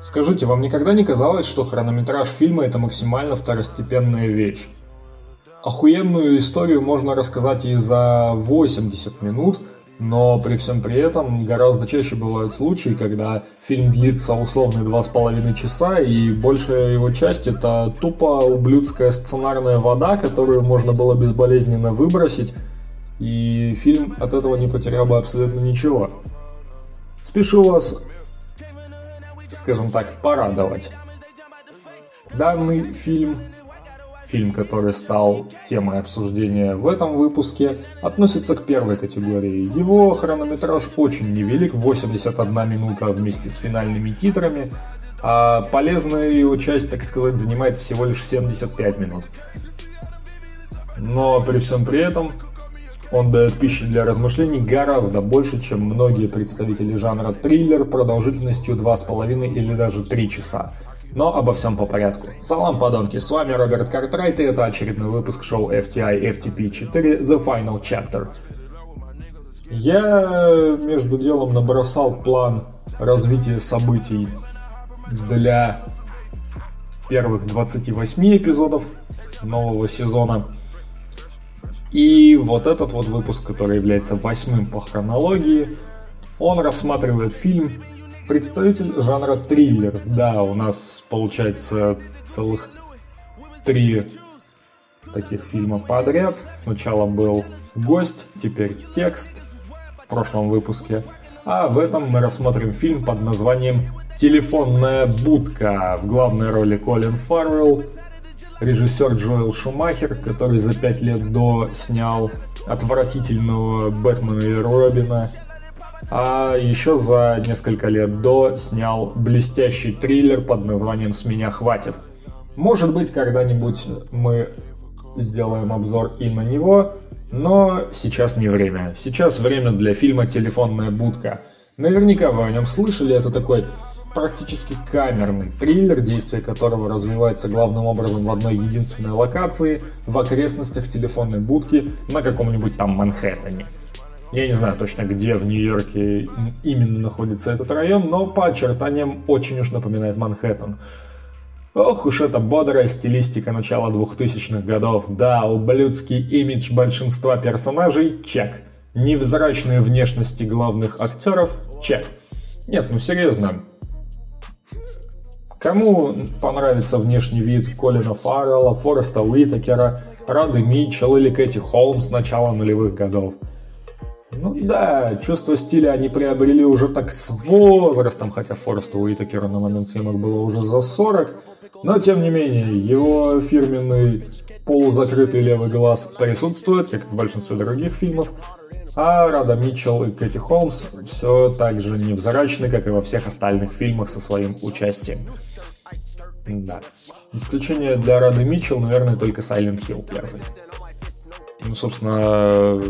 Скажите, вам никогда не казалось, что хронометраж фильма это максимально второстепенная вещь? Охуенную историю можно рассказать и за 80 минут, но при всем при этом гораздо чаще бывают случаи, когда фильм длится условные два с половиной часа, и большая его часть это тупо ублюдская сценарная вода, которую можно было безболезненно выбросить, и фильм от этого не потерял бы абсолютно ничего. Спешу вас, скажем так, порадовать. Данный фильм фильм, который стал темой обсуждения в этом выпуске, относится к первой категории. Его хронометраж очень невелик, 81 минута вместе с финальными титрами, а полезная его часть, так сказать, занимает всего лишь 75 минут. Но при всем при этом он дает пищи для размышлений гораздо больше, чем многие представители жанра триллер продолжительностью 2,5 или даже 3 часа. Но обо всем по порядку. Салам, подонки, с вами Роберт Картрайт, и это очередной выпуск шоу FTI FTP 4 The Final Chapter. Я между делом набросал план развития событий для первых 28 эпизодов нового сезона. И вот этот вот выпуск, который является восьмым по хронологии, он рассматривает фильм Представитель жанра триллер. Да, у нас получается целых три таких фильма подряд. Сначала был гость, теперь текст в прошлом выпуске. А в этом мы рассмотрим фильм под названием «Телефонная будка». В главной роли Колин Фаррелл, режиссер Джоэл Шумахер, который за пять лет до снял отвратительного Бэтмена и Робина, а еще за несколько лет до снял блестящий триллер под названием «С меня хватит». Может быть, когда-нибудь мы сделаем обзор и на него, но сейчас не время. Сейчас время для фильма «Телефонная будка». Наверняка вы о нем слышали, это такой практически камерный триллер, действие которого развивается главным образом в одной единственной локации, в окрестностях телефонной будки на каком-нибудь там Манхэттене. Я не знаю точно, где в Нью-Йорке именно находится этот район, но по очертаниям очень уж напоминает Манхэттен. Ох уж эта бодрая стилистика начала 2000-х годов. Да, ублюдский имидж большинства персонажей – чек. Невзрачные внешности главных актеров – чек. Нет, ну серьезно. Кому понравится внешний вид Колина Фаррелла, Фореста Уитакера, Рады Митчелл или Кэти Холмс начала нулевых годов – ну да, чувство стиля они приобрели уже так с возрастом, хотя Форесту Уитакеру на момент съемок было уже за 40, но тем не менее, его фирменный полузакрытый левый глаз присутствует, как и в большинстве других фильмов, а Рада Митчелл и Кэти Холмс все так же невзрачны, как и во всех остальных фильмах со своим участием. Да. Исключение для Рады Митчелл, наверное, только Silent Hill первый. Ну, собственно,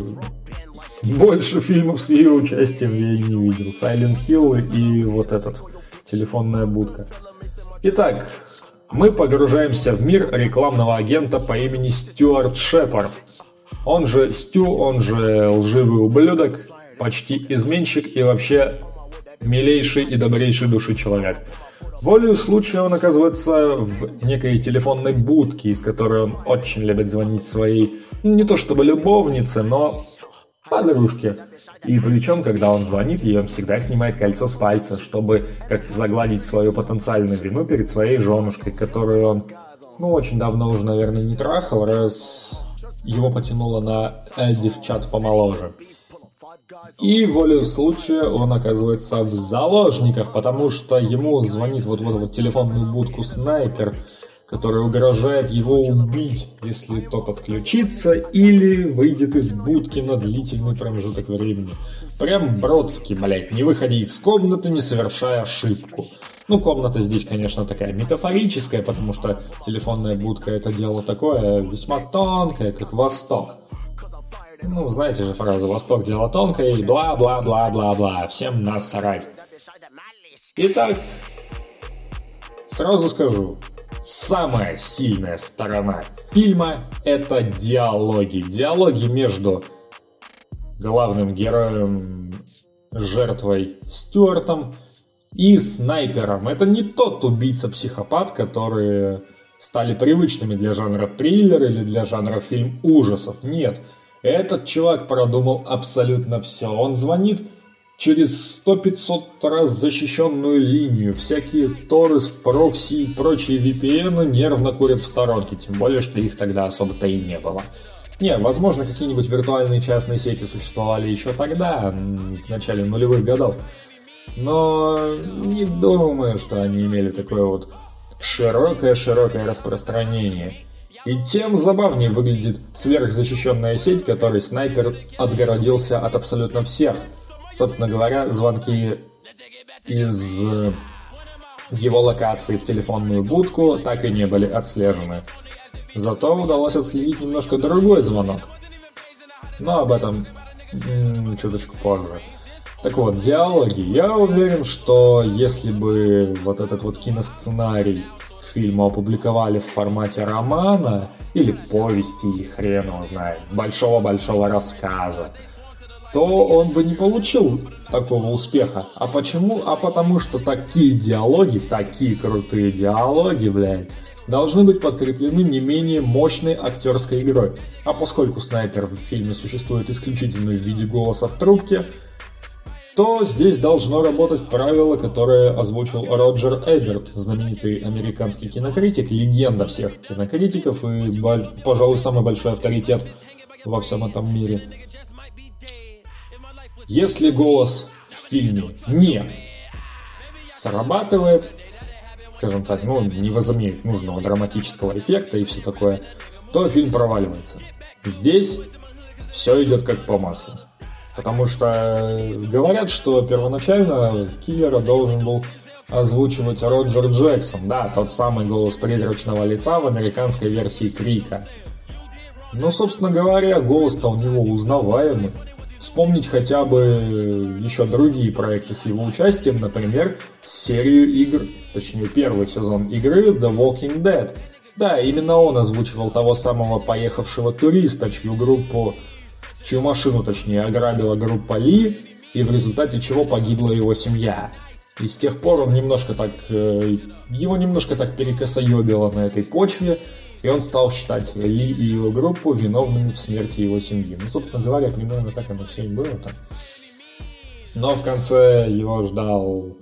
больше фильмов с ее участием я и не видел. Silent Hill и вот этот телефонная будка. Итак, мы погружаемся в мир рекламного агента по имени Стюарт Шепард. Он же Стю, он же лживый ублюдок, почти изменщик и вообще милейший и добрейший души человек. Волею случая он оказывается в некой телефонной будке, из которой он очень любит звонить своей, ну, не то чтобы любовнице, но подружке. И причем, когда он звонит ей, он всегда снимает кольцо с пальца, чтобы как-то загладить свою потенциальную вину перед своей женушкой, которую он, ну, очень давно уже, наверное, не трахал, раз его потянуло на девчат помоложе. И волею случая он оказывается в заложниках, потому что ему звонит вот в эту вот телефонную будку снайпер, который угрожает его убить, если тот отключится или выйдет из будки на длительный промежуток времени. Прям бродский, блять, не выходи из комнаты, не совершая ошибку. Ну, комната здесь, конечно, такая метафорическая, потому что телефонная будка это дело такое весьма тонкое, как Восток. Ну, знаете же фразу «Восток – дело тонкое» и бла-бла-бла-бла-бла. Всем насрать. Итак, сразу скажу, Самая сильная сторона фильма – это диалоги. Диалоги между главным героем, жертвой Стюартом и снайпером. Это не тот убийца-психопат, который стали привычными для жанра триллер или для жанра фильм ужасов. Нет, этот чувак продумал абсолютно все. Он звонит через 100-500 раз защищенную линию. Всякие Торрес, прокси и прочие VPN нервно курят в сторонке, тем более, что их тогда особо-то и не было. Не, возможно, какие-нибудь виртуальные частные сети существовали еще тогда, в начале нулевых годов. Но не думаю, что они имели такое вот широкое-широкое распространение. И тем забавнее выглядит сверхзащищенная сеть, которой снайпер отгородился от абсолютно всех. Собственно говоря, звонки из его локации в телефонную будку так и не были отслежены. Зато удалось отследить немножко другой звонок. Но об этом чуточку позже. Так вот, диалоги. Я уверен, что если бы вот этот вот киносценарий фильму опубликовали в формате романа, или повести, или хрен его знает, большого-большого рассказа, то он бы не получил такого успеха. А почему? А потому что такие диалоги, такие крутые диалоги, блядь, должны быть подкреплены не менее мощной актерской игрой. А поскольку снайпер в фильме существует исключительно в виде голоса в трубке, то здесь должно работать правило, которое озвучил Роджер Эберт, знаменитый американский кинокритик, легенда всех кинокритиков и, пожалуй, самый большой авторитет во всем этом мире. Если голос в фильме не срабатывает, скажем так, ну, не возымеет нужного драматического эффекта и все такое, то фильм проваливается. Здесь все идет как по маслу. Потому что э, говорят, что первоначально киллера должен был озвучивать Роджер Джексон, да, тот самый голос призрачного лица в американской версии Крика. Но, собственно говоря, голос-то у него узнаваемый. Вспомнить хотя бы еще другие проекты с его участием, например, серию игр, точнее первый сезон игры The Walking Dead. Да, именно он озвучивал того самого поехавшего туриста, чью группу чью машину, точнее, ограбила группа Ли, и в результате чего погибла его семья. И с тех пор он немножко так, э, его немножко так перекосоебило на этой почве, и он стал считать Ли и его группу виновными в смерти его семьи. Ну, собственно говоря, примерно так оно все и было-то. Но в конце его ждал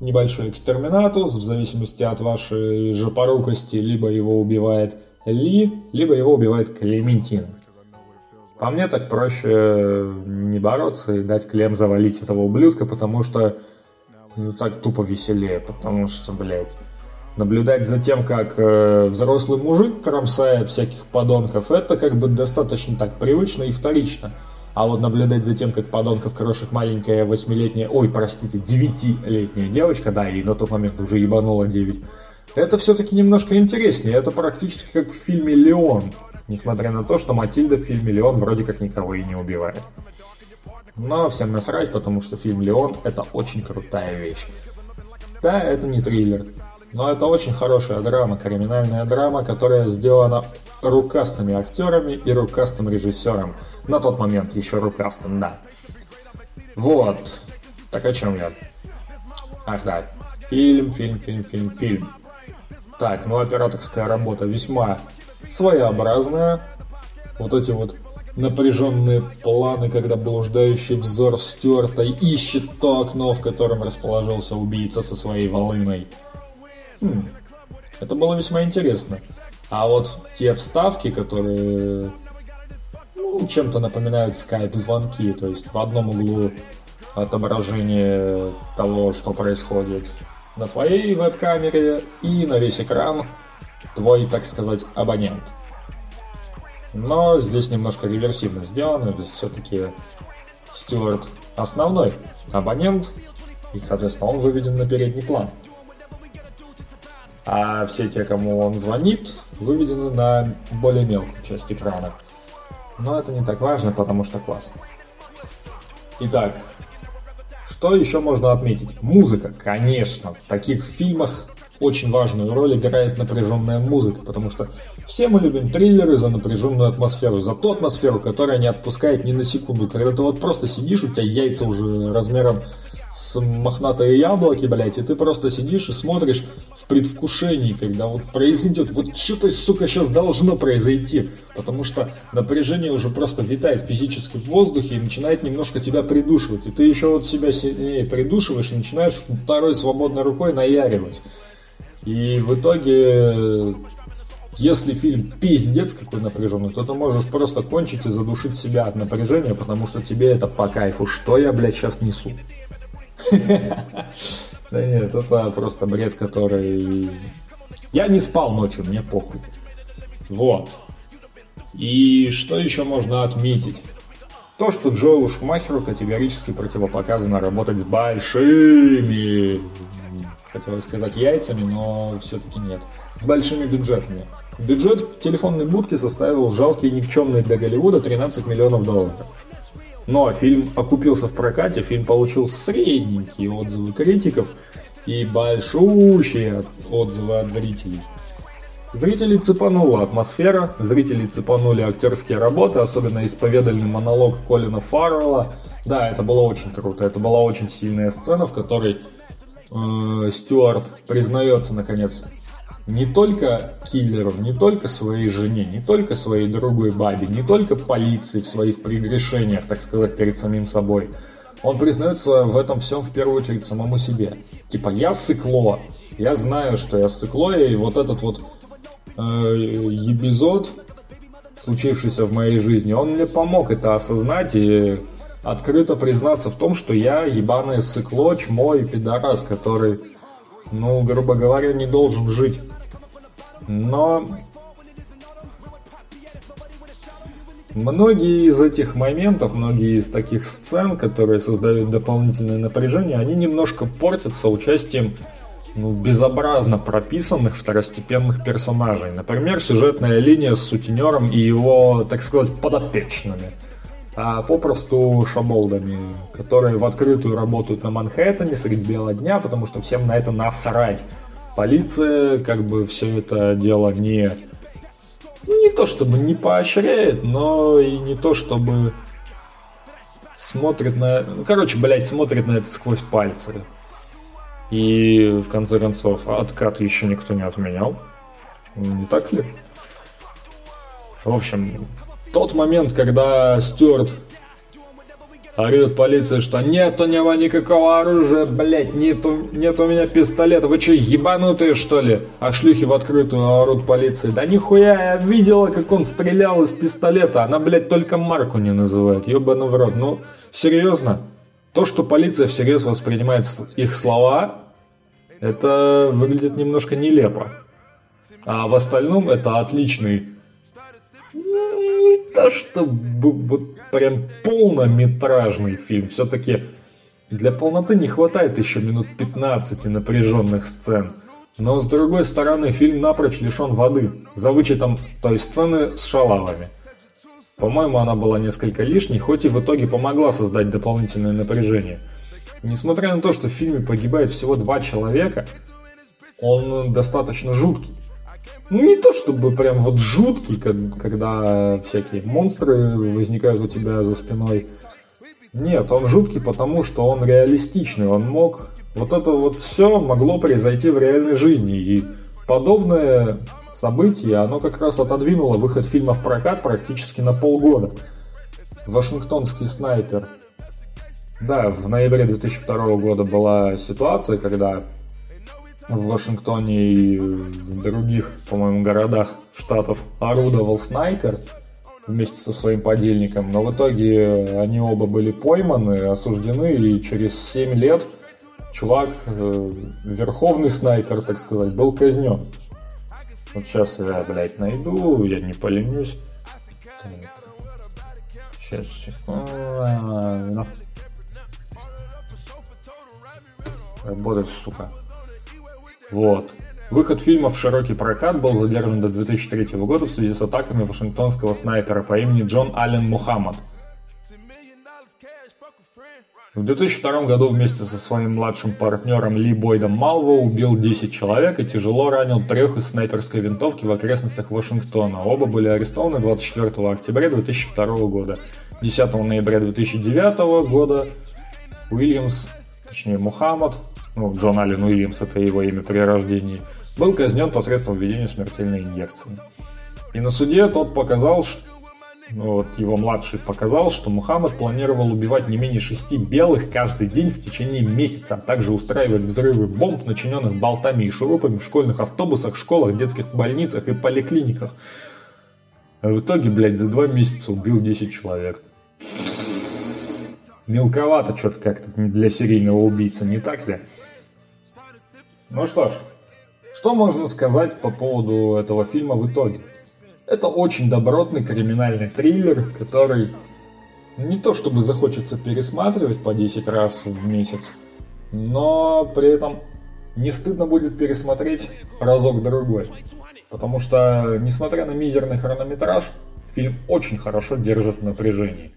небольшой экстерминатус, в зависимости от вашей же порукости, либо его убивает Ли, либо его убивает Клементин. По мне так проще не бороться и дать клем завалить этого ублюдка, потому что ну, так тупо веселее, потому что, блядь, наблюдать за тем, как э, взрослый мужик кромсает всяких подонков, это как бы достаточно так привычно и вторично. А вот наблюдать за тем, как подонков крошит маленькая восьмилетняя, ой, простите, девятилетняя девочка, да, и на тот момент уже ебанула девять, это все-таки немножко интереснее. Это практически как в фильме «Леон», несмотря на то, что Матильда в фильме «Леон» вроде как никого и не убивает. Но всем насрать, потому что фильм «Леон» — это очень крутая вещь. Да, это не триллер, но это очень хорошая драма, криминальная драма, которая сделана рукастыми актерами и рукастым режиссером. На тот момент еще рукастым, да. Вот. Так о чем я? Ах да. Фильм, фильм, фильм, фильм, фильм. Так, ну операторская работа весьма своеобразная. Вот эти вот напряженные планы, когда блуждающий взор Стюарта ищет то окно, в котором расположился убийца со своей волыной. Это было весьма интересно. А вот те вставки, которые ну, чем-то напоминают скайп-звонки, то есть в одном углу отображение того, что происходит на твоей веб-камере и на весь экран твой, так сказать, абонент. Но здесь немножко реверсивно сделано, то есть все-таки Стюарт основной абонент, и, соответственно, он выведен на передний план. А все те, кому он звонит, выведены на более мелкую часть экрана. Но это не так важно, потому что класс. Итак, что еще можно отметить? Музыка, конечно. В таких фильмах очень важную роль играет напряженная музыка, потому что все мы любим триллеры за напряженную атмосферу, за ту атмосферу, которая не отпускает ни на секунду. Когда ты вот просто сидишь, у тебя яйца уже размером с мохнатые яблоки, блядь, и ты просто сидишь и смотришь в предвкушении, когда вот произойдет, вот что-то, сука, сейчас должно произойти, потому что напряжение уже просто витает физически в воздухе и начинает немножко тебя придушивать, и ты еще вот себя сильнее придушиваешь и начинаешь второй свободной рукой наяривать. И в итоге если фильм пиздец какой напряженный, то ты можешь просто кончить и задушить себя от напряжения, потому что тебе это по кайфу. Что я, блядь, сейчас несу? Да нет, это просто бред, который... Я не спал ночью, мне похуй. Вот. И что еще можно отметить? То, что Джоу Шумахеру категорически противопоказано работать с большими, хотел сказать яйцами, но все-таки нет, с большими бюджетами. Бюджет телефонной будки составил жалкие никчемные для Голливуда 13 миллионов долларов. Но фильм окупился в прокате, фильм получил средненькие отзывы критиков и большущие отзывы от зрителей. Зрителей цепанула атмосфера, зрителей цепанули актерские работы, особенно исповедальный монолог Колина Фаррелла. Да, это было очень круто, это была очень сильная сцена, в которой э, Стюарт признается наконец не только киллеру, не только своей жене, не только своей другой бабе, не только полиции в своих прегрешениях, так сказать, перед самим собой. Он признается в этом всем в первую очередь самому себе. Типа, я сыкло, я знаю, что я сыкло, и вот этот вот э, эпизод, случившийся в моей жизни, он мне помог это осознать и открыто признаться в том, что я ебаное сыкло, чмо и пидорас, который, ну, грубо говоря, не должен жить. Но многие из этих моментов, многие из таких сцен, которые создают дополнительное напряжение, они немножко портятся участием ну, безобразно прописанных второстепенных персонажей. Например, сюжетная линия с сутенером и его, так сказать, подопечными. А попросту шаболдами, которые в открытую работают на Манхэттене среди бела дня, потому что всем на это насрать. Полиция как бы все это дело не не то чтобы не поощряет, но и не то чтобы смотрит на... Ну, короче, блядь, смотрит на это сквозь пальцы. И в конце концов, откат еще никто не отменял. Не так ли? В общем, тот момент, когда Стюарт Орет полиция, что нет у него никакого оружия, блять, нет, нет у меня пистолета. Вы что, ебанутые что ли? А шлюхи в открытую орут полиции. Да нихуя, я видела, как он стрелял из пистолета. Она, блять, только марку не называет. Ебаный в рот. Ну, серьезно? То, что полиция всерьез воспринимает их слова, это выглядит немножко нелепо. А в остальном это отличный не то чтобы вот прям полнометражный фильм. Все-таки для полноты не хватает еще минут 15 напряженных сцен. Но с другой стороны, фильм напрочь лишен воды, за вычетом той сцены с шалавами. По-моему, она была несколько лишней, хоть и в итоге помогла создать дополнительное напряжение. Несмотря на то, что в фильме погибает всего два человека, он достаточно жуткий. Ну, не то чтобы прям вот жуткий, когда всякие монстры возникают у тебя за спиной. Нет, он жуткий, потому что он реалистичный. Он мог... Вот это вот все могло произойти в реальной жизни. И подобное событие, оно как раз отодвинуло выход фильма в прокат практически на полгода. Вашингтонский снайпер. Да, в ноябре 2002 года была ситуация, когда в Вашингтоне и в других, по-моему, городах штатов орудовал снайпер вместе со своим подельником, но в итоге они оба были пойманы, осуждены, и через 7 лет чувак, э, верховный снайпер, так сказать, был казнен. Вот сейчас я, блядь, найду, я не поленюсь. Так. Сейчас, секунду. Работать, сука. Вот. Выход фильма в широкий прокат был задержан до 2003 года в связи с атаками вашингтонского снайпера по имени Джон Аллен Мухаммад. В 2002 году вместе со своим младшим партнером Ли Бойдом Малво убил 10 человек и тяжело ранил трех из снайперской винтовки в окрестностях Вашингтона. Оба были арестованы 24 октября 2002 года. 10 ноября 2009 года Уильямс точнее Мухаммад, ну, Джон Аллен Уильямс, это его имя при рождении, был казнен посредством введения смертельной инъекции. И на суде тот показал, что ну, вот его младший показал, что Мухаммад планировал убивать не менее шести белых каждый день в течение месяца, а также устраивать взрывы бомб, начиненных болтами и шурупами в школьных автобусах, школах, детских больницах и поликлиниках. А в итоге, блядь, за два месяца убил 10 человек. Мелковато что-то как-то для серийного убийцы, не так ли? Ну что ж, что можно сказать по поводу этого фильма в итоге? Это очень добротный криминальный триллер, который не то чтобы захочется пересматривать по 10 раз в месяц, но при этом не стыдно будет пересмотреть разок-другой. Потому что, несмотря на мизерный хронометраж, фильм очень хорошо держит в напряжении.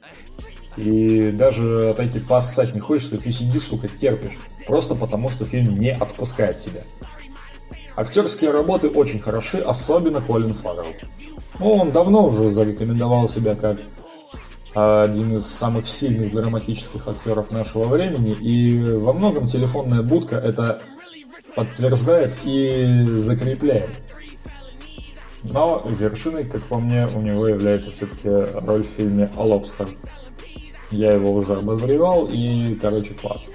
И даже отойти поссать не хочется, ты сидишь, сука, терпишь. Просто потому, что фильм не отпускает тебя. Актерские работы очень хороши, особенно Колин Фаррелл. Ну, он давно уже зарекомендовал себя как один из самых сильных драматических актеров нашего времени, и во многом телефонная будка это подтверждает и закрепляет. Но вершиной, как по мне, у него является все-таки роль в фильме «Лобстер». Я его уже обозревал, и, короче, класс.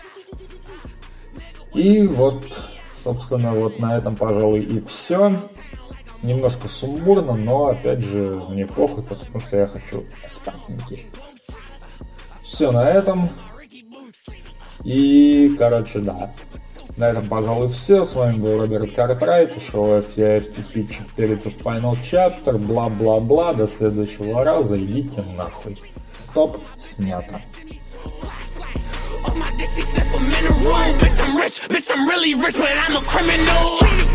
И вот, собственно, вот на этом, пожалуй, и все. Немножко сумбурно, но, опять же, мне похуй, потому что я хочу спартинки. Все на этом. И, короче, да. На этом, пожалуй, все. С вами был Роберт Картрайт, шоу FTI FTP 4 to Final Chapter, бла-бла-бла. До следующего раза. Идите нахуй. Стоп, снято. All my bitch, I'm rich, bitch, I'm really rich, but I'm a criminal.